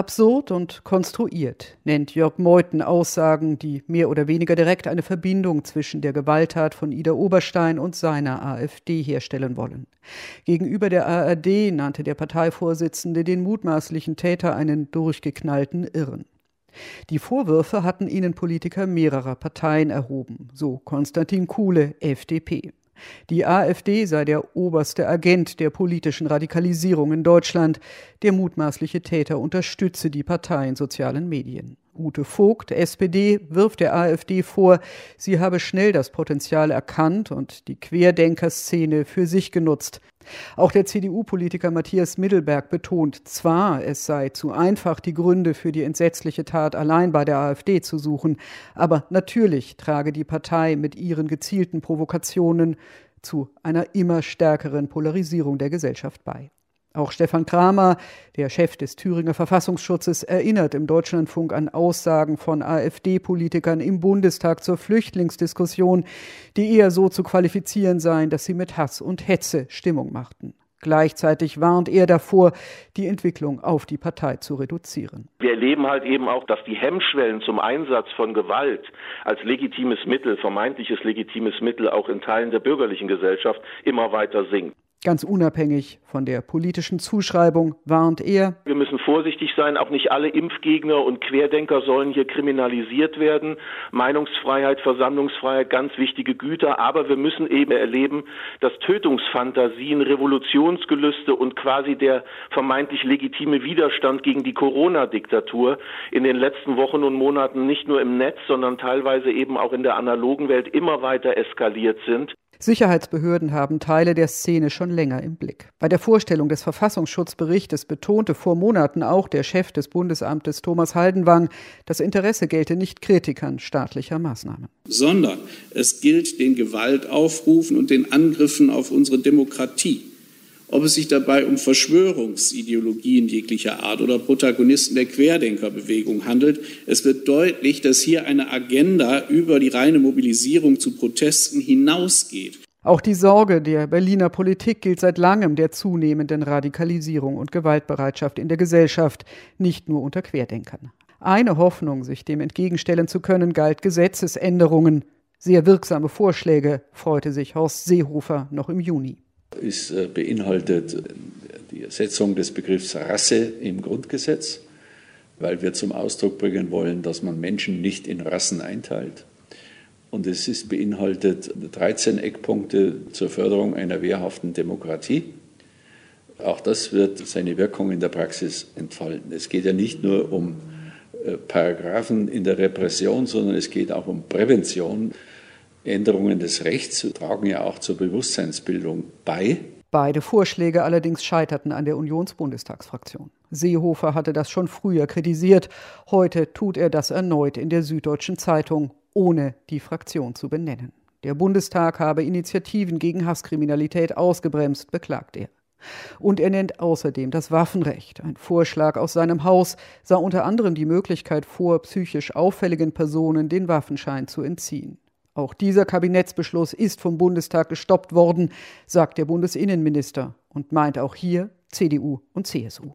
Absurd und konstruiert nennt Jörg Meuthen Aussagen, die mehr oder weniger direkt eine Verbindung zwischen der Gewalttat von Ida Oberstein und seiner AfD herstellen wollen. Gegenüber der ARD nannte der Parteivorsitzende den mutmaßlichen Täter einen durchgeknallten Irren. Die Vorwürfe hatten Innenpolitiker mehrerer Parteien erhoben, so Konstantin Kuhle, FDP. Die AfD sei der oberste Agent der politischen Radikalisierung in Deutschland. Der mutmaßliche Täter unterstütze die Partei in sozialen Medien. Ute Vogt, SPD, wirft der AfD vor, sie habe schnell das Potenzial erkannt und die Querdenkerszene für sich genutzt. Auch der CDU-Politiker Matthias Middelberg betont zwar, es sei zu einfach, die Gründe für die entsetzliche Tat allein bei der AfD zu suchen, aber natürlich trage die Partei mit ihren gezielten Provokationen zu einer immer stärkeren Polarisierung der Gesellschaft bei. Auch Stefan Kramer, der Chef des Thüringer Verfassungsschutzes, erinnert im Deutschlandfunk an Aussagen von AfD-Politikern im Bundestag zur Flüchtlingsdiskussion, die eher so zu qualifizieren seien, dass sie mit Hass und Hetze Stimmung machten. Gleichzeitig warnt er davor, die Entwicklung auf die Partei zu reduzieren. Wir erleben halt eben auch, dass die Hemmschwellen zum Einsatz von Gewalt als legitimes Mittel, vermeintliches legitimes Mittel auch in Teilen der bürgerlichen Gesellschaft immer weiter sinken. Ganz unabhängig von der politischen Zuschreibung warnt er. Wir müssen vorsichtig sein, auch nicht alle Impfgegner und Querdenker sollen hier kriminalisiert werden. Meinungsfreiheit, Versammlungsfreiheit, ganz wichtige Güter, aber wir müssen eben erleben, dass Tötungsfantasien, Revolutionsgelüste und quasi der vermeintlich legitime Widerstand gegen die Corona-Diktatur in den letzten Wochen und Monaten nicht nur im Netz, sondern teilweise eben auch in der analogen Welt immer weiter eskaliert sind. Sicherheitsbehörden haben Teile der Szene schon länger im Blick. Bei der Vorstellung des Verfassungsschutzberichtes betonte vor Monaten auch der Chef des Bundesamtes Thomas Haldenwang, das Interesse gelte nicht Kritikern staatlicher Maßnahmen. Sondern es gilt den Gewaltaufrufen und den Angriffen auf unsere Demokratie ob es sich dabei um Verschwörungsideologien jeglicher Art oder Protagonisten der Querdenkerbewegung handelt. Es wird deutlich, dass hier eine Agenda über die reine Mobilisierung zu Protesten hinausgeht. Auch die Sorge der Berliner Politik gilt seit langem der zunehmenden Radikalisierung und Gewaltbereitschaft in der Gesellschaft, nicht nur unter Querdenkern. Eine Hoffnung, sich dem entgegenstellen zu können, galt Gesetzesänderungen. Sehr wirksame Vorschläge freute sich Horst Seehofer noch im Juni ist äh, beinhaltet äh, die Ersetzung des Begriffs Rasse im Grundgesetz, weil wir zum Ausdruck bringen wollen, dass man Menschen nicht in Rassen einteilt. Und es ist beinhaltet 13 Eckpunkte zur Förderung einer wehrhaften Demokratie. Auch das wird seine Wirkung in der Praxis entfalten. Es geht ja nicht nur um äh, Paragraphen in der Repression, sondern es geht auch um Prävention. Änderungen des Rechts tragen ja auch zur Bewusstseinsbildung bei. Beide Vorschläge allerdings scheiterten an der Unionsbundestagsfraktion. Seehofer hatte das schon früher kritisiert. Heute tut er das erneut in der Süddeutschen Zeitung, ohne die Fraktion zu benennen. Der Bundestag habe Initiativen gegen Hasskriminalität ausgebremst, beklagt er. Und er nennt außerdem das Waffenrecht. Ein Vorschlag aus seinem Haus sah unter anderem die Möglichkeit vor, psychisch auffälligen Personen den Waffenschein zu entziehen. Auch dieser Kabinettsbeschluss ist vom Bundestag gestoppt worden, sagt der Bundesinnenminister und meint auch hier CDU und CSU.